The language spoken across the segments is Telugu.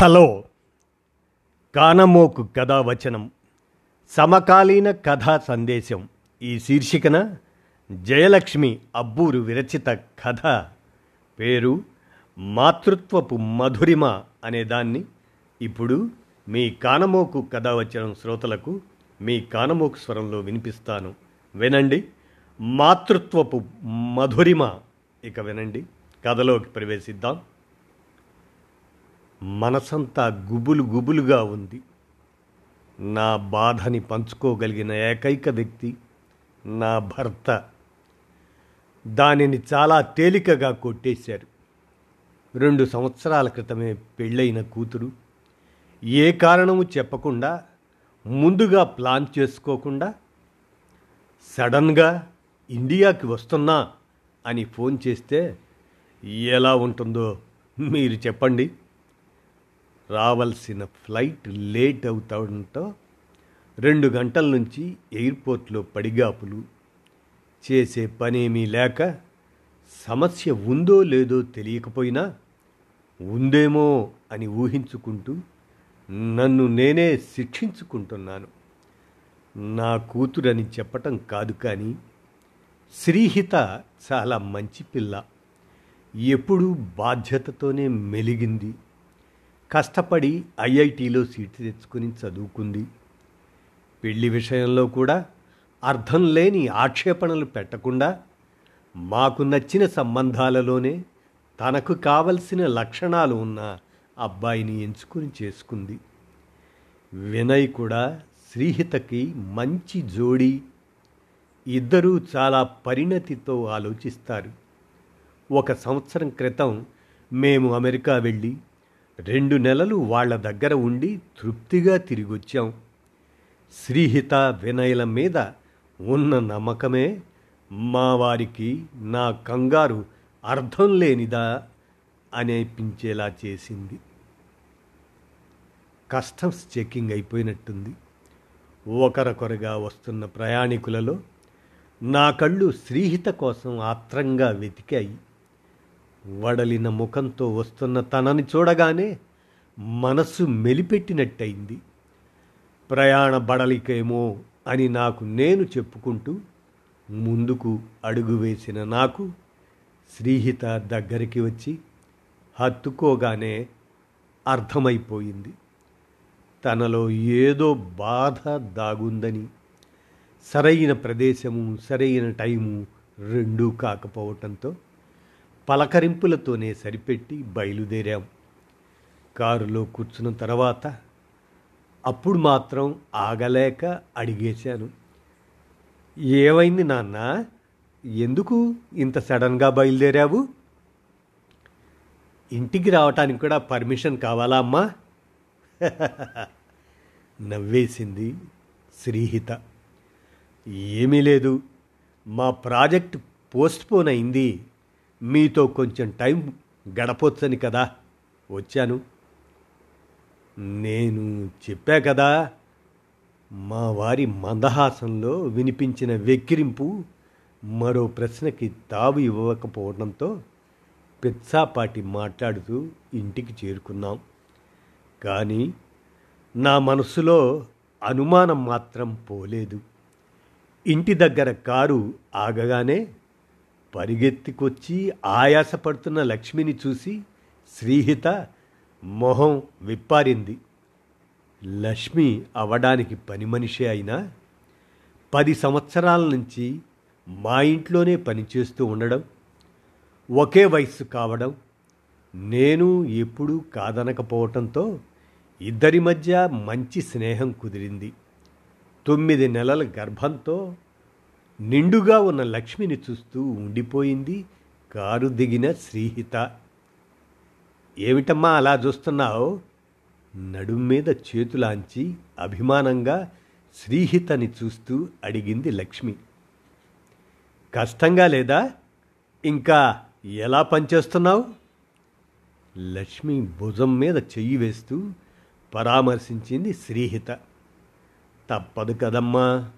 హలో. కానమోకు కథావచనం. సమకాలీన కథా సందేశం. ఈ శీర్షికన జయలక్ష్మి అబ్బూరు విరచిత కథ. పేరు మాతృత్వపు మధురిమ అనే దాన్ని ఇప్పుడు మీ కానమోకు కథావచనం శ్రోతలకు మీ కానమోకు స్వరంలో వినిపిస్తాను. వినండి. మాతృత్వపు మధురిమ. ఇక వినండి. కథలోకి ప్రవేశిద్దాం. మనసంతా గుబులు గుబులుగా ఉంది. నా బాధని పంచుకోగలిగిన ఏకైక వ్యక్తి నా భర్త. దానిని చాలా తేలికగా కొట్టేశారు. రెండు సంవత్సరాల క్రితమే పెళ్ళైన కూతురు. ఏ కారణము చెప్పకుండా ముందుగా ప్లాన్ చేసుకోకుండా సడన్గా ఇండియాకి వస్తున్నా అని ఫోన్ చేస్తే ఎలా ఉంటుందో మీరు చెప్పండి. రావాల్సిన ఫ్లైట్ లేట్ అవుతాడంతో రెండు గంటల నుంచి ఎయిర్పోర్ట్లో పడిగాపులు. చేసే పనేమీ లేక సమస్య ఉందో లేదో తెలియకపోయినా ఉందేమో అని ఊహించుకుంటూ నన్ను నేనే శిక్షించుకుంటున్నాను. నా కూతురని చెప్పటం కాదు కానీ శ్రీహిత చాలా మంచి పిల్ల. ఎప్పుడూ బాధ్యతతోనే మెలిగింది. కష్టపడి ఐఐటీలో సీటు తెచ్చుకుని చదువుకుంది. పెళ్ళి విషయంలో కూడా అర్థం లేని ఆక్షేపణలు పెట్టకుండా మాకు నచ్చిన సంబంధాలలోనే తనకు కావలసిన లక్షణాలు ఉన్న అబ్బాయిని ఎంచుకుని చేసుకుంది. వినయ్ కూడా శ్రీహితకి మంచి జోడీ. ఇద్దరూ చాలా పరిణతితో ఆలోచిస్తారు. ఒక సంవత్సరం క్రితం మేము అమెరికా వెళ్ళి రెండు నెలలు వాళ్ళ దగ్గర ఉండి తృప్తిగా తిరిగొచ్చాం. శ్రీహిత వినయల మీద ఉన్న నమ్మకమే మా వారికి నా కంగారు అర్థం లేనిదా అనిపించేలా చేసింది. కస్టమ్స్ చెక్కింగ్ అయిపోయినట్టుంది. ఒకరొకరుగా వస్తున్న ప్రయాణికులలో నా కళ్ళు శ్రీహిత కోసం ఆత్రంగా వెతికాయి. వడలిన ముఖంతో వస్తున్న తనని చూడగానే మనస్సు మెలిపెట్టినట్టయింది. ప్రయాణ బడలికేమో అని నాకు నేను చెప్పుకుంటూ ముందుకు అడుగు వేసిన నాకు శ్రీహిత దగ్గరికి వచ్చి హత్తుకోగానే అర్థమైపోయింది. తనలో ఏదో బాధ దాగుందని సరైన ప్రదేశము సరైన టైము రెండూ కాకపోవటంతో పలకరింపులతోనే సరిపెట్టి బయలుదేరాం. కారులో కూర్చున్న తర్వాత అప్పుడు మాత్రం ఆగలేక అడిగేశాను. ఏమైంది నాన్న? ఎందుకు ఇంత సడన్గా బయలుదేరావు? ఇంటికి రావటానికి కూడా పర్మిషన్ కావాలా అమ్మా? నవ్వేసింది శ్రీహిత. ఏమీ లేదు. మా ప్రాజెక్ట్ పోస్ట్పోన్ అయింది. మీతో కొంచెం టైం గడపొచ్చని కదా. వచ్చాను. నేను చెప్పా కదా మా వారి మందహాసంలో వినిపించిన వెక్కిరింపు మరో ప్రశ్నకి తావు ఇవ్వకపోవడంతో పిత్సాపాటి మాట్లాడుతూ ఇంటికి చేరుకున్నాం. కానీ నా మనసులో అనుమానం మాత్రం పోలేదు. ఇంటి దగ్గర కారు ఆగగానే పరిగెత్తికొచ్చి ఆయాసపడుతున్న లక్ష్మిని చూసి శ్రీహిత మొహం విప్పారింది. లక్ష్మి అవడానికి పని మనిషి అయినా పది సంవత్సరాల నుంచి మా ఇంట్లోనే పనిచేస్తూ ఉండడం ఒకే వయస్సు కావడం నేను ఎప్పుడూ కాదనకపోవటంతో ఇద్దరి మధ్య మంచి స్నేహం కుదిరింది. తొమ్మిది నెలల గర్భంతో నిండుగా ఉన్న లక్ష్మిని చూస్తూ ఉండిపోయింది కారు దిగిన శ్రీహిత. ఏమిటమ్మా అలా చూస్తున్నావు? నడుం మీద చేతులాంచి అభిమానంగా శ్రీహితని చూస్తూ అడిగింది లక్ష్మి. కష్టంగా లేదా? ఇంకా ఎలా పనిచేస్తున్నావు? లక్ష్మి భుజం మీద చెయ్యి వేస్తూ పరామర్శించింది శ్రీహిత. తప్పదు కదమ్మా.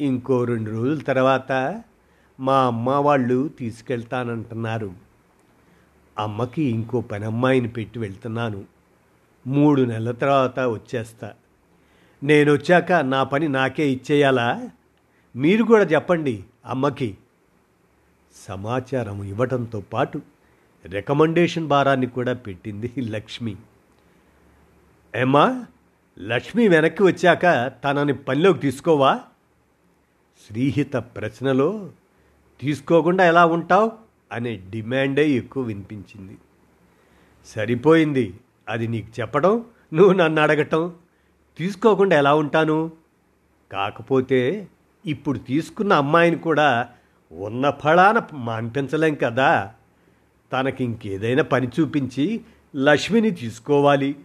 ఇంకో రెండు రోజుల తర్వాత మా అమ్మ వాళ్ళు తీసుకెళ్తానంటున్నారు. అమ్మకి ఇంకో పనమ్మాయిని పెట్టి వెళ్తున్నాను. మూడు నెలల తర్వాత వచ్చేస్తా. నేను వచ్చాక నా పని నాకే ఇచ్చేయాలా? మీరు కూడా చెప్పండి అమ్మకి. సమాచారం ఇవ్వటంతో పాటు రికమెండేషన్ భారాన్ని కూడా పెట్టింది లక్ష్మి. ఏమ్మా లక్ష్మి వెనక్కి వచ్చాక తనని పనిలోకి తీసుకోవా? శ్రీహిత ప్రశ్నలో తీసుకోకుండా ఎలా ఉంటావు? అనే డిమాండే ఎక్కువ వినిపించింది. సరిపోయింది. అది నీకు చెప్పడం నువ్వు నన్ను అడగటం. తీసుకోకుండా ఎలా ఉంటాను? కాకపోతే ఇప్పుడు తీసుకున్న అమ్మాయిని కూడా ఉన్న ఫలాన మాన్పించలేం కదా? తనకి ఇంకేదైనా పని చూపించి లక్ష్మిని తీసుకోవాలి.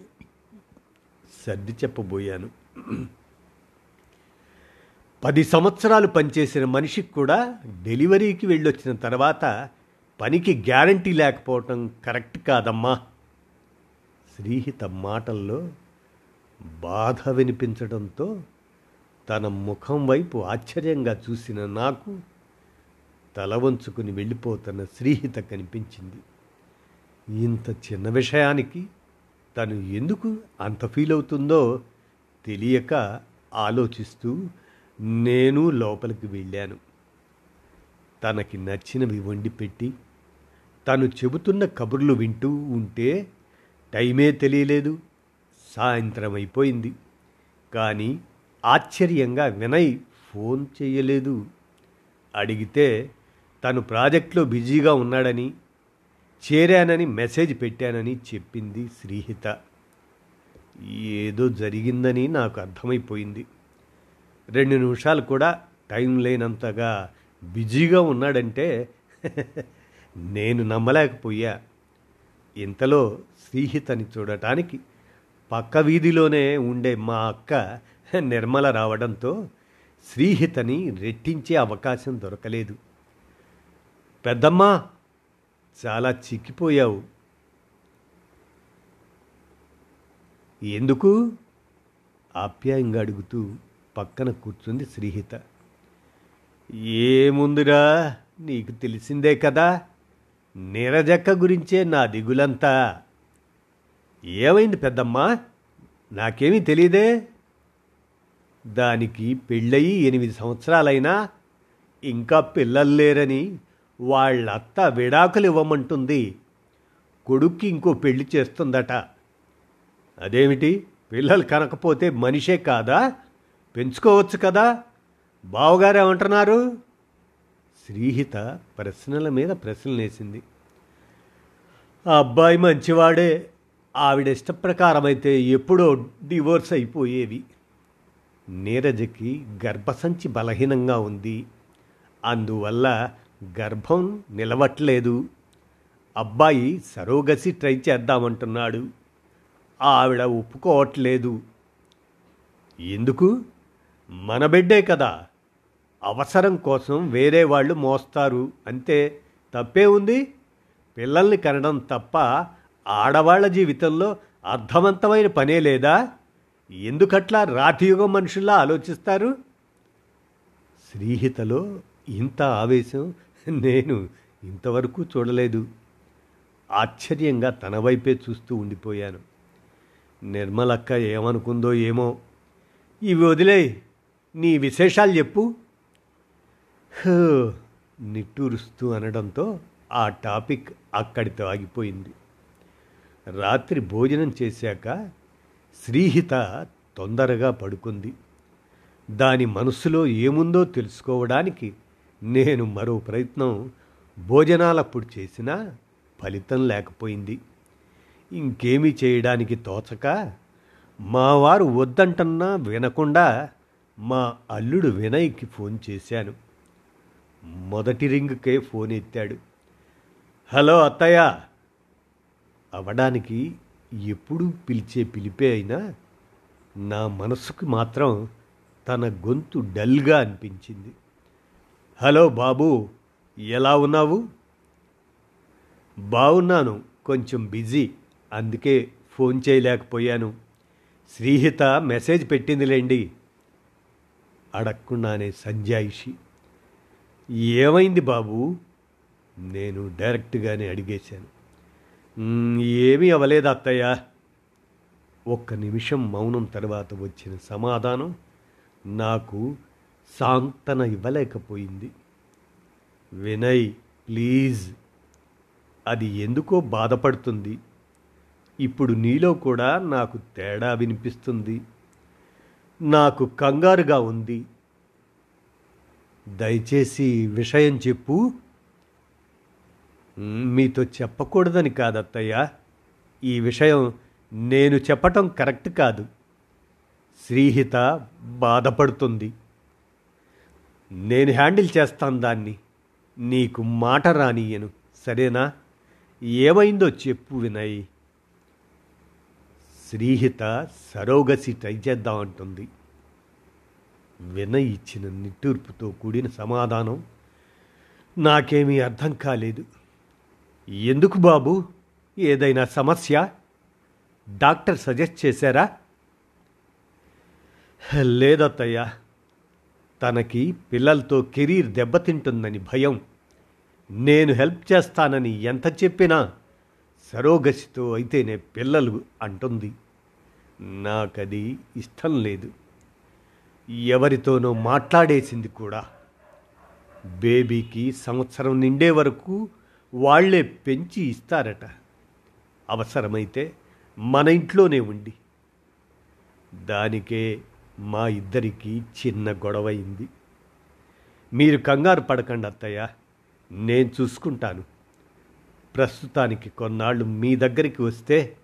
సర్ది చెప్పబోయాను. పది సంవత్సరాలు పనిచేసిన మనిషికి కూడా డెలివరీకి వెళ్ళొచ్చిన తర్వాత పనికి గ్యారంటీ లేకపోవటం కరెక్ట్ కాదమ్మా. శ్రీహిత మాటల్లో బాధ వినిపించడంతో తన ముఖం వైపు ఆశ్చర్యంగా చూసిన నాకు తల వంచుకుని వెళ్ళిపోతున్న శ్రీహిత కనిపించింది. ఇంత చిన్న విషయానికి తను ఎందుకు అంత ఫీల్ అవుతుందో తెలియక ఆలోచిస్తూ నేను లోపలికి వెళ్ళాను. తనకి నచ్చినవి వండి పెట్టి తను చెబుతున్న కబుర్లు వింటూ ఉంటే టైమే తెలియలేదు. సాయంత్రం అయిపోయింది. కానీ ఆశ్చర్యంగా వినయ్ ఫోన్ చేయలేదు. అడిగితే తను ప్రాజెక్ట్లో బిజీగా ఉన్నాడని చేరానని మెసేజ్ పెట్టానని చెప్పింది శ్రీహిత. ఏదో జరిగిందని నాకు అర్థమైపోయింది. రెండు నిమిషాలు కూడా టైం లేనంతగా బిజీగా ఉన్నాడంటే నేను నమ్మలేకపోయా. ఇంతలో శ్రీహితని చూడటానికి పక్క వీధిలోనే ఉండే మా అక్క నిర్మల రావడంతో శ్రీహితని రెట్టించే అవకాశం దొరకలేదు. పెద్దమ్మా చాలా చిక్కిపోయావు. ఎందుకు? ఆప్యాయంగా అడుగుతూ పక్కన కూర్చుంది శ్రీహిత. ఏముందిరా? నీకు తెలిసిందే కదా. నీరజక్క గురించే నా దిగులంతా. ఏమైంది పెద్దమ్మా? నాకేమీ తెలియదే దానికి పెళ్ళయి ఎనిమిది సంవత్సరాలైనా ఇంకా పిల్లలు లేరని వాళ్ళత్త విడాకులు ఇవ్వమంటుంది. కొడుక్కి ఇంకో పెళ్ళి చేస్తుందట. అదేమిటి? పిల్లలు కనకపోతే మనిషే కాదా? పెంచుకోవచ్చు కదా? బావగారు ఏమంటున్నారు? శ్రీహిత ప్రశ్నల మీద ప్రశ్నలేసింది. ఆ అబ్బాయి మంచివాడే. ఆవిడ ఇష్టప్రకారమైతే ఎప్పుడో డివోర్స్ అయిపోయేవి. నీరజకి గర్భసంచి బలహీనంగా ఉంది. అందువల్ల గర్భం నిలవట్లేదు. అబ్బాయి సరోగసి ట్రై చేద్దామంటున్నాడు. ఆవిడ ఒప్పుకోవట్లేదు. ఎందుకు? మన బిడ్డే కదా. అవసరం కోసం వేరే వాళ్ళు మోస్తారు. అంతే తప్పే ఉంది? పిల్లల్ని కనడం తప్ప ఆడవాళ్ళ జీవితంలో అర్థవంతమైన పనే లేదా? ఎందుకట్లా రాతియుగం మనుషుల్లా ఆలోచిస్తారు? శ్రీహితలో ఇంత ఆవేశం నేను ఇంతవరకు చూడలేదు. ఆశ్చర్యంగా తన వైపే చూస్తూ ఉండిపోయాను. నిర్మలక్క ఏమనుకుందో ఏమో. ఇవి వదిలేయి. నీ విశేషాలు చెప్పు. హో, నిట్టూరుస్తూ అనడంతో ఆ టాపిక్ అక్కడితో ఆగిపోయింది. రాత్రి భోజనం చేశాక శ్రీహిత తొందరగా పడుకుంది. దాని మనసులో ఏముందో తెలుసుకోవడానికి నేను మరో ప్రయత్నం భోజనాలప్పుడు చేసినా ఫలితం లేకపోయింది. ఇంకేమీ చేయడానికి తోచక మా వారు వద్దంటన్నా వినకుండా మా అల్లుడు వినయ్కి ఫోన్ చేశాను. మొదటి రింగ్కే ఫోన్ ఎత్తాడు. హలో అత్తయ్య. అవడానికి ఎప్పుడు పిలిచే పిలిపే అయినా నా మనసుకు మాత్రం తన గొంతు డల్గా అనిపించింది. హలో బాబు ఎలా ఉన్నావు? బాగున్నాను కొంచెం బిజీ అందుకే ఫోన్ చేయలేకపోయాను. శ్రీహిత మెసేజ్ పెట్టిందిలేండి. అడగకుండానే సంజాయిషి ఏమైంది బాబు? నేను డైరెక్ట్గానే అడిగేశాను. ఏమీ అవ్వలేదు అత్తయ్య. ఒక్క నిమిషం మౌనం తర్వాత వచ్చిన సమాధానం నాకు సాంతన ఇవ్వలేకపోయింది. వినయ్ ప్లీజ్. అది ఎందుకో బాధపడుతుంది. ఇప్పుడు నీలో కూడా నాకు తేడా వినిపిస్తుంది. నాకు కంగారుగా ఉంది. దయచేసి విషయం చెప్పు. మీతో చెప్పకూడదని కాదత్తయ్య. ఈ విషయం నేను చెప్పటం కరెక్ట్ కాదు. శ్రీహిత బాధపడుతుంది. నేను హ్యాండిల్ చేస్తాను దాన్ని. నీకు మాట రానియను సరేనా? ఏమైందో చెప్పు వినయ్. శ్రీహిత సరోగసి ట్రై చేద్దాం అంటుంది. వినయ్ ఇచ్చిన నిట్టూర్పుతో కూడిన సమాధానం నాకేమీ అర్థం కాలేదు. ఎందుకు బాబు? ఏదైనా సమస్య? డాక్టర్ సజెస్ట్ చేశారా? లేదత్తయ్య. తనకి పిల్లలతో కెరీర్ దెబ్బతింటుందని భయం. నేను హెల్ప్ చేస్తానని ఎంత చెప్పినా సరోగసితో అయితేనే పిల్లలు అంటుంది. నాకది ఇష్టం లేదు. ఎవరితోనో మాట్లాడేసింది కూడా. బేబీకి సంవత్సరం నిండే వరకు వాళ్ళే పెంచి ఇస్తారట. అవసరమైతే మన ఇంట్లోనే ఉండి. దానికే మా ఇద్దరికి చిన్న గొడవైంది మీరు కంగారు పడకండి అత్తయ్య. నేను చూసుకుంటాను. ప్రస్తుతానికి కొన్నాళ్ళు మీ దగ్గరికి వస్తే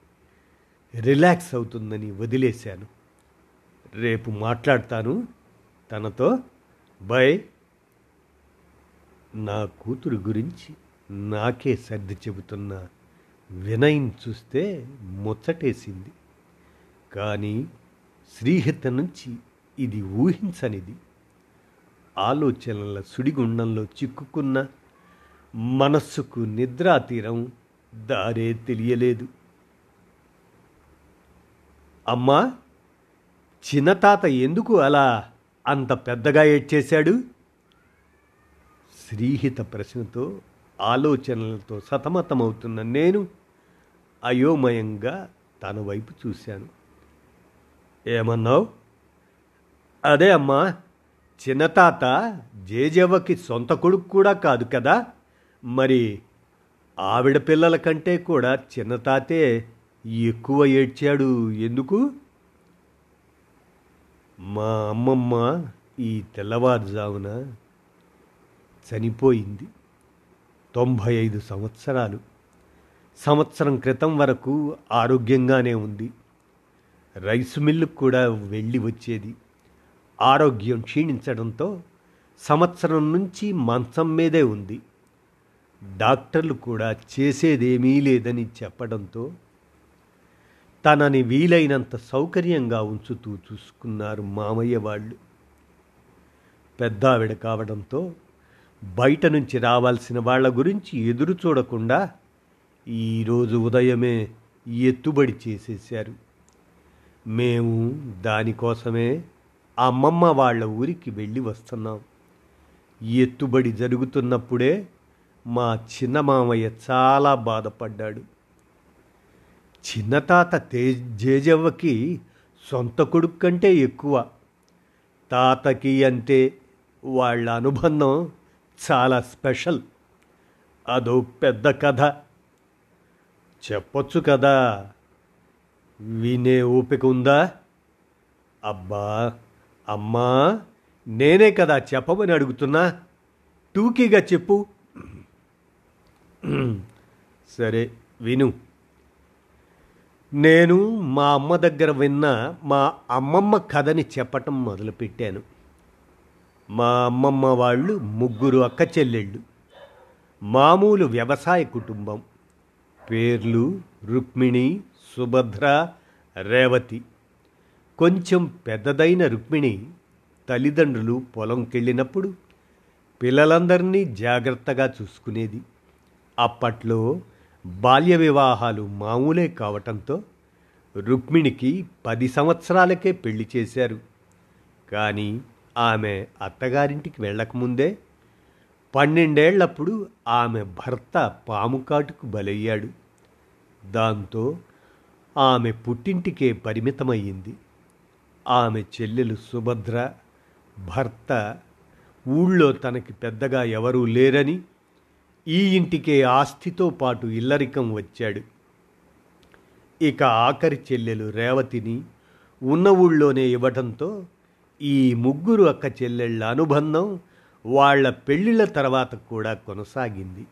రిలాక్స్ అవుతుందని వదిలేశాను. రేపు మాట్లాడతాను తనతో. బై. నా కూతురు గురించి నాకే సర్ది చెబుతున్న వినయం చూస్తే ముచ్చటేసింది. కానీ శ్రీహిత నుంచి ఇది ఊహించనిది. ఆలోచనల సుడిగుండంలో చిక్కుకున్న మనస్సుకు నిద్రా తీరం దారే తెలియలేదు. అమ్మా చిన్నతాత ఎందుకు అలా అంత పెద్దగా ఏడ్చేశాడు? శ్రీహిత ప్రశ్నతో ఆలోచనలతో సతమతమవుతున్న నేను అయోమయంగా తన వైపు చూశాను. ఏమన్నావు? అదే అమ్మా చిన్నతాత జేజవ్వకి సొంత కొడుకు కూడా కాదు కదా? మరి ఆవిడ పిల్లల కంటే కూడా చిన్నతాతే ఎక్కువ ఏడ్చాడు. ఎందుకు? మా అమ్మమ్మ ఈ తెల్లవారుజామున చనిపోయింది. తొంభై ఐదు సంవత్సరాలు. సంవత్సరం క్రితం వరకు ఆరోగ్యంగానే ఉంది. రైస్ మిల్లుకు కూడా వెళ్ళి వచ్చేది. ఆరోగ్యం క్షీణించడంతో సంవత్సరం నుంచి మంచం మీదే ఉంది. డాక్టర్లు కూడా చేసేదేమీ లేదని చెప్పడంతో తనని వీలైనంత సౌకర్యంగా ఉంచుతూ చూసుకున్నారు మామయ్య వాళ్ళు. పెద్దావిడ కావడంతో బయట నుంచి రావాల్సిన వాళ్ళ గురించి ఎదురు చూడకుండా ఈరోజు ఉదయమే ఎత్తుబడి చేసేశారు. మేము దానికోసమే అమ్మమ్మ వాళ్ళ ఊరికి వెళ్ళి వస్తున్నాం. ఎత్తుబడి జరుగుతున్నప్పుడే మా చిన్న మామయ్య చాలా బాధపడ్డాడు. చిన్నతాత తే జేజవ్వకి సొంత కొడుకు కంటే ఎక్కువ. తాతకి అంటే వాళ్ళ అనుబంధం చాలా స్పెషల్. అదో పెద్ద కథ. చెప్పొచ్చు కదా. వినే ఓపిక ఉందా? అబ్బా అమ్మా నేనే కదా చెప్పమని అడుగుతున్నా. టూకీగా చెప్పు. సరే విను. నేను మా అమ్మ దగ్గర విన్న మా అమ్మమ్మ కథని చెప్పటం మొదలుపెట్టాను. మా అమ్మమ్మ వాళ్ళు ముగ్గురు అక్క చెల్లెళ్ళు మామూలు వ్యవసాయ కుటుంబం. పేర్లు రుక్మిణి సుభద్ర రేవతి. కొంచెం పెద్దదైన రుక్మిణి తల్లిదండ్రులు పొలంకెళ్ళినప్పుడు పిల్లలందరినీ జాగ్రత్తగా చూసుకునేది. అప్పట్లో బాల్య వివాహాలు మామూలే కావటంతో రుక్మిణికి పది సంవత్సరాలకే పెళ్ళి చేశారు. కానీ ఆమె అత్తగారింటికి వెళ్ళకముందే పన్నెండేళ్ళప్పుడు ఆమె భర్త పాము కాటుకు బలయ్యాడు. దాంతో ఆమె పుట్టింటికే పరిమితమయ్యింది. ఆమె చెల్లెలు సుభద్ర భర్త ఊళ్ళో తనకి పెద్దగా ఎవరూ లేరని ఈ ఇంటికే ఆస్తితో పాటు ఇల్లరికం వచ్చాడు. ఇక ఆఖరి చెల్లెలు రేవతిని ఉన్న ఊళ్ళోనే ఇవ్వటంతో ఈ ముగ్గురు అక్క చెల్లెళ్ళ అనుబంధం వాళ్ళ పెళ్ళిళ్ళ తర్వాత కూడా కొనసాగింది.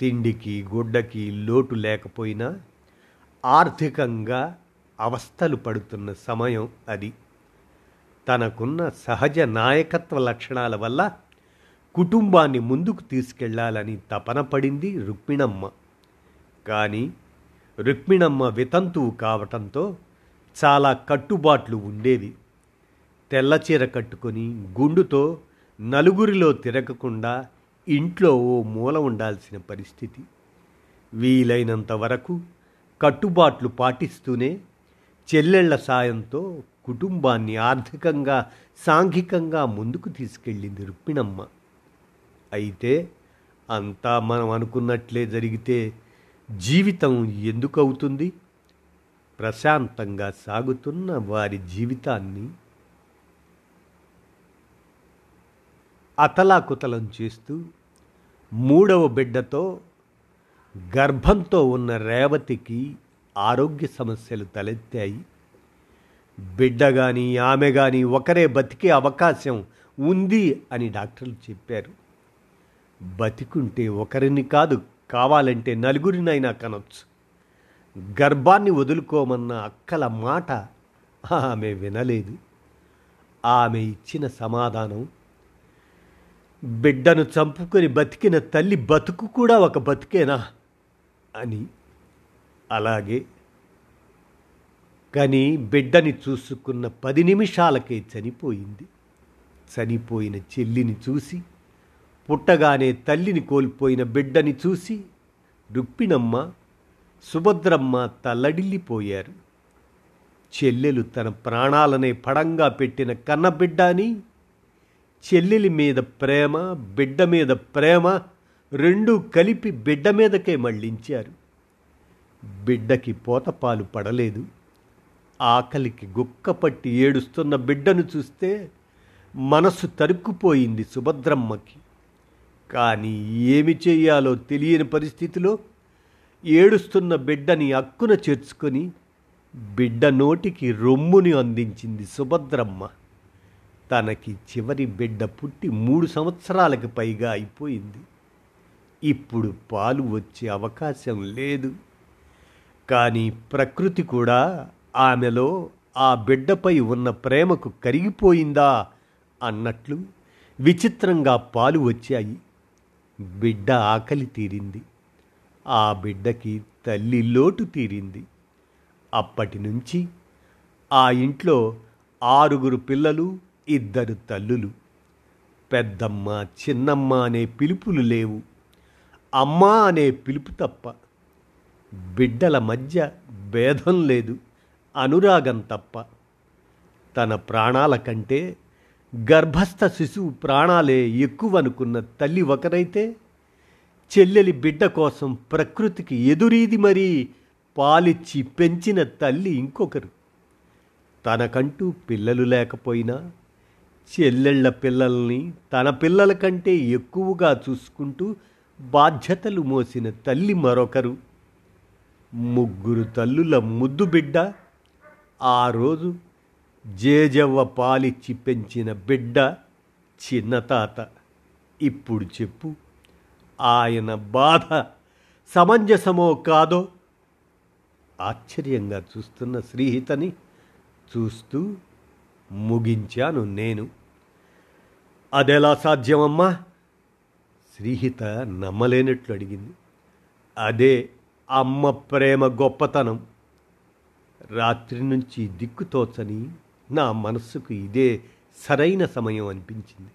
తిండికి గుడ్డకి లోటు లేకపోయినా ఆర్థికంగా అవస్థలు పడుతున్న సమయం అది. తనకున్న సహజ నాయకత్వ లక్షణాల వల్ల కుటుంబాన్ని ముందుకు తీసుకెళ్ళాలని తపన పడింది రుక్మిణమ్మ. కానీ రుక్మిణమ్మ వితంతువు కావటంతో చాలా కట్టుబాట్లు ఉండేవి. తెల్లచీర కట్టుకొని గుండుతో నలుగురిలో తిరగకుండా ఇంట్లో ఓ మూల ఉండాల్సిన పరిస్థితి. వీలైనంత వరకు కట్టుబాట్లు పాటిస్తూనే చెల్లెళ్ళ సాయంతో కుటుంబాన్ని ఆర్థికంగా సాంఘికంగా ముందుకు తీసుకెళ్ళింది రుక్మిణమ్మ. అయితే అంతా మనం అనుకున్నట్లే జరిగితే జీవితం ఎందుకు అవుతుంది ప్రశాంతంగా సాగుతున్న వారి జీవితాన్ని అతలాకుతలం చేస్తూ మూడవ బిడ్డతో గర్భంతో ఉన్న రేవతికి ఆరోగ్య సమస్యలు తలెత్తాయి. బిడ్డ కానీ ఆమె కానీ ఒకరే బతికే అవకాశం ఉంది అని డాక్టర్లు చెప్పారు. బతికుంటే ఒకరిని కాదు కావాలంటే నలుగురినైనా కనొచ్చు. గర్భాన్ని వదులుకోమన్న అక్కల మాట ఆమె వినలేదు. ఆమె ఇచ్చిన సమాధానం బిడ్డను చంపుకొని బతికిన తల్లి బతుకు కూడా ఒక బతికేనా అని. అలాగే కానీ బిడ్డని చూసుకున్న పది నిమిషాలకే చనిపోయింది. చనిపోయిన చెల్లిని చూసి పుట్టగానే తల్లిని కోల్పోయిన బిడ్డని చూసి రుక్మిణమ్మ సుభద్రమ్మ తల్లడిల్లిపోయారు. చెల్లెలు తన ప్రాణాలనే పడంగా పెట్టిన కన్నబిడ్డ అని చెల్లెలి మీద ప్రేమ బిడ్డ మీద ప్రేమ రెండూ కలిపి బిడ్డ మీదకే మళ్ళించారు బిడ్డకి పోతపాలు పడలేదు. ఆకలికి గుక్కపట్టి ఏడుస్తున్న బిడ్డను చూస్తే మనసు తరుక్కుపోయింది సుభద్రమ్మకి. కానీ ఏమి చేయాలో తెలియని పరిస్థితిలో ఏడుస్తున్న బిడ్డని అక్కున చేర్చుకొని బిడ్డ నోటికి రొమ్ముని అందించింది సుభద్రమ్మ. తనకి చివరి బిడ్డ పుట్టి మూడు సంవత్సరాలకు పైగా అయిపోయింది. ఇప్పుడు పాలు వచ్చే అవకాశం లేదు. కానీ ప్రకృతి కూడా ఆమెలో ఆ బిడ్డపై ఉన్న ప్రేమకు కరిగిపోయిందా అన్నట్లు విచిత్రంగా పాలు వచ్చాయి. బిడ్డ ఆకలి తీరింది. ఆ బిడ్డకి తల్లి లోటు తీరింది. అప్పటి నుంచి ఆ ఇంట్లో ఆరుగురు పిల్లలు ఇద్దరు తల్లులు. పెద్దమ్మ చిన్నమ్మ అనే పిలుపులు లేవు. అమ్మ అనే పిలుపు తప్ప బిడ్డల మధ్య భేదం లేదు అనురాగం తప్ప. తన ప్రాణాల కంటే గర్భస్థ శిశువు ప్రాణాలే ఎక్కువనుకున్న తల్లి ఒకరైతే చెల్లెలి బిడ్డ కోసం ప్రకృతికి ఎదురీది మరీ పాలిచ్చి పెంచిన తల్లి ఇంకొకరు. తనకంటూ పిల్లలు లేకపోయినా చెల్లెళ్ళ పిల్లల్ని తన పిల్లల కంటే ఎక్కువగా చూసుకుంటూ బాధ్యతలు మోసిన తల్లి మరొకరు. ముగ్గురు తల్లుల ముద్దు బిడ్డ ఆ రోజు జేజవ్వ పాలిచ్చి పెంచిన బిడ్డ చిన్న తాత. ఇప్పుడు చెప్పు ఆయన బాధ సమంజసమో కాదో? ఆశ్చర్యంగా చూస్తున్న శ్రీహితని చూస్తూ ముగించాను నేను. అదెలా సాధ్యమమ్మా? శ్రీహిత నమ్మలేనట్లు అడిగింది. అదే అమ్మ ప్రేమ గొప్పతనం. రాత్రి నుంచి దిక్కుతోచని నా మనస్సుకు ఇదే సరైన సమయం అనిపించింది.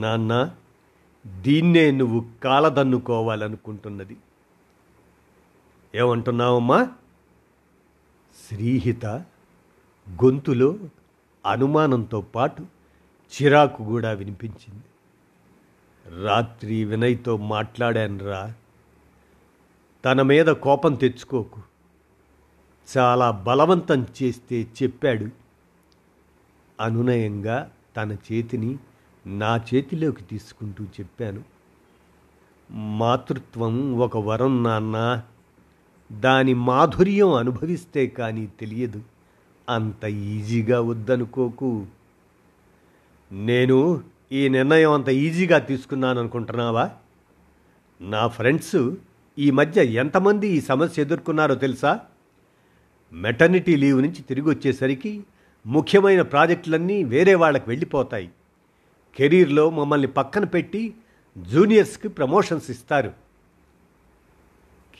నాన్న దీన్నే నువ్వు కాలదన్నుకోవాలనుకుంటున్నది. ఏమంటున్నావమ్మా? శ్రీహిత గొంతులో అనుమానంతో పాటు చిరాకు కూడా వినిపించింది. రాత్రి వినయ్తో మాట్లాడానురా. తన మీద కోపం తెచ్చుకోకు. చాలా బలవంతం చేస్తే చెప్పాడు. అనునయంగా తన చేతిని నా చేతిలోకి తీసుకుంటూ చెప్పాను. మాతృత్వం ఒక వరం నాన్న. దాని మాధుర్యం అనుభవిస్తే కానీ తెలియదు. అంత ఈజీగా వద్దనుకోకు. నేను ఈ నిర్ణయం అంత ఈజీగా తీసుకున్నాను అనుకుంటున్నావా నా ఫ్రెండ్స్ ఈ మధ్య ఎంతమంది ఈ సమస్య ఎదుర్కొన్నారో తెలుసా? మెటర్నిటీ లీవ్ నుంచి తిరిగి వచ్చేసరికి ముఖ్యమైన ప్రాజెక్టులన్నీ వేరే వాళ్ళకి వెళ్ళిపోతాయి. కెరీర్లో మమ్మల్ని పక్కన పెట్టి జూనియర్స్కి ప్రమోషన్స్ ఇస్తారు.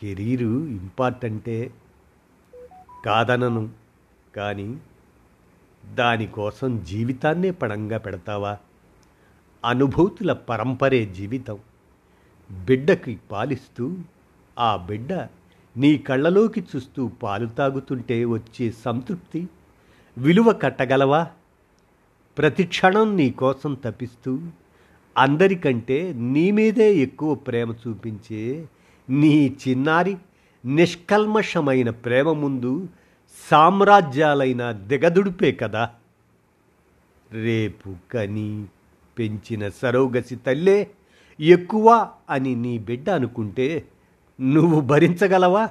కెరీరు ఇంపార్టెంటే కాదనను. కానీ దానికోసం జీవితాన్నే పడంగా పెడతావా? అనుభూతుల పరంపరే జీవితం. బిడ్డకి పాలిస్తూ ఆ బిడ్డ నీ కళ్ళలోకి చూస్తూ పాలు తాగుతుంటే వచ్చే సంతృప్తి విలువ కట్టగలవా? ప్రతి క్షణం నీ కోసం తపిస్తూ అందరికంటే నీ మీదే ఎక్కువ ప్రేమ చూపించే నీ చిన్నారి నిష్కల్మషమైన ప్రేమ ముందు సామ్రాజ్యాలైన దిగదుడిపే కదా. రేపు కని పెంచిన సరోగసి తల్లే ఎక్కువ అని నీ బిడ్డ అనుకుంటే నువ్వు భరించగలవా?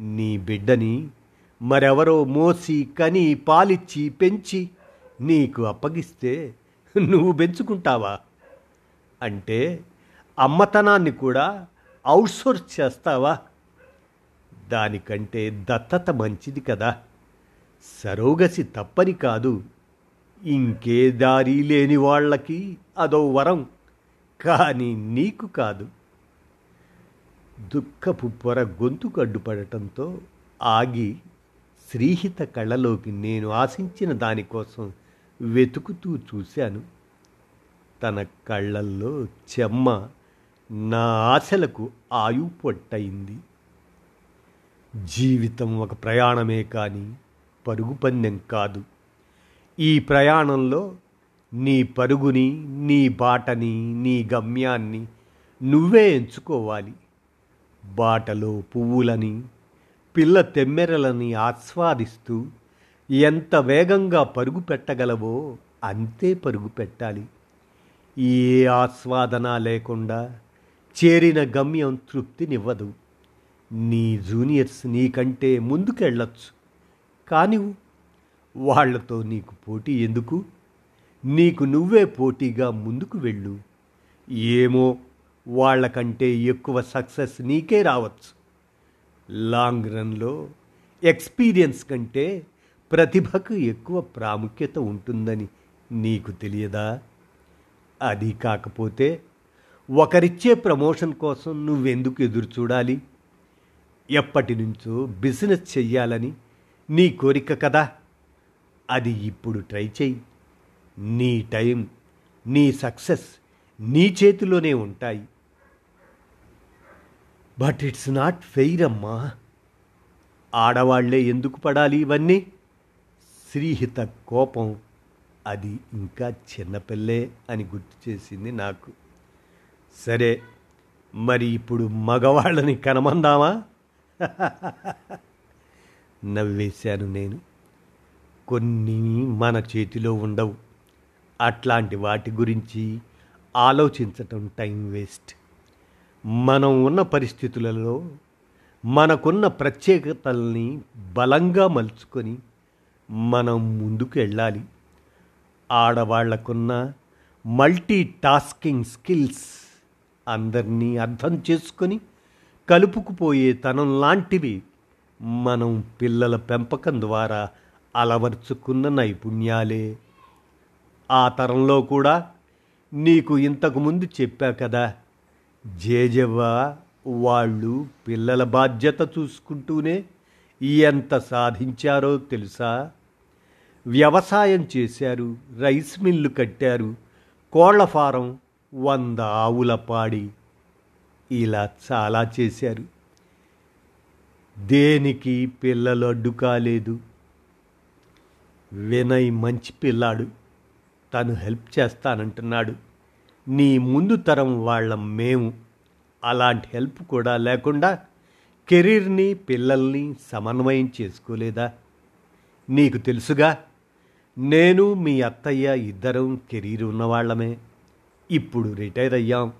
నీ బిడ్డని మరెవరో మోసి కని పాలిచ్చి పెంచి నీకు అప్పగిస్తే నువ్వు పెంచుకుంటావా అంటే అమ్మతనాన్ని కూడా అవుట్సోర్స్ చేస్తావా? దానికంటే దత్తత మంచిది కదా. సరోగసి తప్పని కాదు. ఇంకే దారి లేని వాళ్ళకి అదో వరం. కానీ నీకు కాదు. దుఃఖపు పొర గొంతుకు అడ్డుపడటంతో ఆగి శ్రీహిత కళ్ళలోకి నేను ఆశించిన దానికోసం వెతుకుతూ చూశాను. తన కళ్ళల్లో చెమ్మ నా ఆశలకు ఆయు పొట్టయింది జీవితం ఒక ప్రయాణమే కానీ పరుగు పందెం కాదు. ఈ ప్రయాణంలో నీ పరుగుని నీ బాటని నీ గమ్యాన్ని నువ్వే ఎంచుకోవాలి. బాటలో పువ్వులని పిల్ల తెమ్మెరలని ఆస్వాదిస్తూ ఎంత వేగంగా పరుగు పెట్టగలవో అంతే పరుగు పెట్టాలి. ఏ ఆస్వాదన లేకుండా చేరిన గమ్యం తృప్తినివ్వదు. నీ జూనియర్స్ నీకంటే ముందుకెళ్ళొచ్చు. కానీ వాళ్ళతో నీకు పోటీ ఎందుకు? నీకు నువ్వే పోటీగా ముందుకు వెళ్ళు. ఏమో వాళ్ళకంటే ఎక్కువ సక్సెస్ నీకే రావచ్చు. లాంగ్ రన్లో ఎక్స్పీరియన్స్ కంటే ప్రతిభకు ఎక్కువ ప్రాముఖ్యత ఉంటుందని నీకు తెలియదా? అది కాకపోతే ఒకరిచ్చే ప్రమోషన్ కోసం నువ్వెందుకు ఎదురు చూడాలి ఎప్పటి నుంచో బిజినెస్ చెయ్యాలని నీ కోరిక కదా. అది ఇప్పుడు ట్రై చెయ్యి. నీ టైం నీ సక్సెస్ నీ చేతిలోనే ఉంటాయి. బట్ ఇట్స్ నాట్ ఫెయిర్ అమ్మా. ఆడవాళ్ళే ఎందుకు పడాలి ఇవన్నీ? శ్రీహిత కోపం. అది ఇంకా చిన్నపిల్లే అని గుర్తు చేసింది నాకు. సరే మరి ఇప్పుడు మగవాళ్ళని కనమందామా? నవ్వేశాను నేను. కొన్ని మన చేతిలో ఉండవు. అట్లాంటి వాటి గురించి ఆలోచించటం టైం వేస్ట్. మనం ఉన్న పరిస్థితులలో మనకున్న ప్రత్యేకతల్ని బలంగా మలుచుకొని మనం ముందుకు వెళ్ళాలి. ఆడవాళ్ళకున్న మల్టీ టాస్కింగ్ స్కిల్స్ అందరినీ అర్థం చేసుకొని కలుపుకుపోయే తనం లాంటివి మనం పిల్లల పెంపకం ద్వారా అలవర్చుకున్న నైపుణ్యాలే. ఆ తరంలో కూడా నీకు ఇంతకుముందు చెప్పా కదా జేజవ్వ వాళ్ళు పిల్లల బాధ్యత చూసుకుంటూనే ఎంత సాధించారో తెలుసా? వ్యవసాయం చేశారు రైస్ మిల్లు కట్టారు కోళ్ళ ఫారం వంద ఆవుల పాడి ఇలా చాలా చేశారు. దేనికి పిల్లలు అడ్డు కాలేదు? వినయ్ మంచి పిల్లాడు తను హెల్ప్ చేస్తానంటున్నాడు. నీ ముందు తరం వాళ్ళ మేము. అలాంటి హెల్ప్ కూడా లేకుండా కెరీర్ని పిల్లల్ని సమన్వయం చేసుకోలేదా? నీకు తెలుసుగా నేను మీ అత్తయ్య ఇద్దరం కెరీర్ ఉన్నవాళ్ళమే. ఇప్పుడు రిటైర్ అయ్యాం.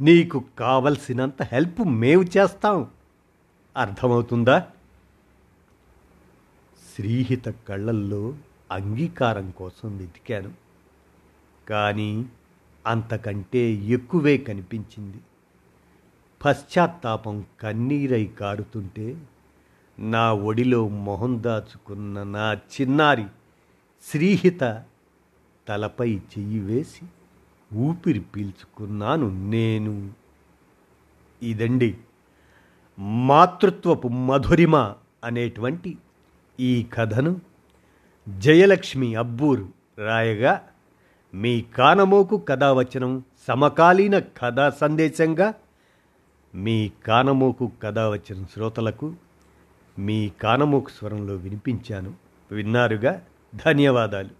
నీకు కావలసినంత హెల్ప్ మేము చేస్తాం. అర్థమవుతుందా? శ్రీహిత కళ్ళల్లో అంగీకారం కోసం వెతికాను. కానీ అంతకంటే ఎక్కువే కనిపించింది. పశ్చాత్తాపం కన్నీరై కారుతుంటే నా ఒడిలో మొహం దాచుకున్న నా చిన్నారి శ్రీహిత తలపై చెయ్యి వేసి ఊపిరి పీల్చుకున్నాను నేను. ఇదండి మాతృత్వపు మధురిమ అనేటువంటి ఈ కథను జయలక్ష్మి అబ్బూరు రాయగా మీ కానమోకు కథావచనం సమకాలీన కథా సందేశంగా మీ కానమోకు కథావచనం శ్రోతలకు మీ కానమోకు స్వరంలో వినిపించాను. విన్నారుగా? ధన్యవాదాలు.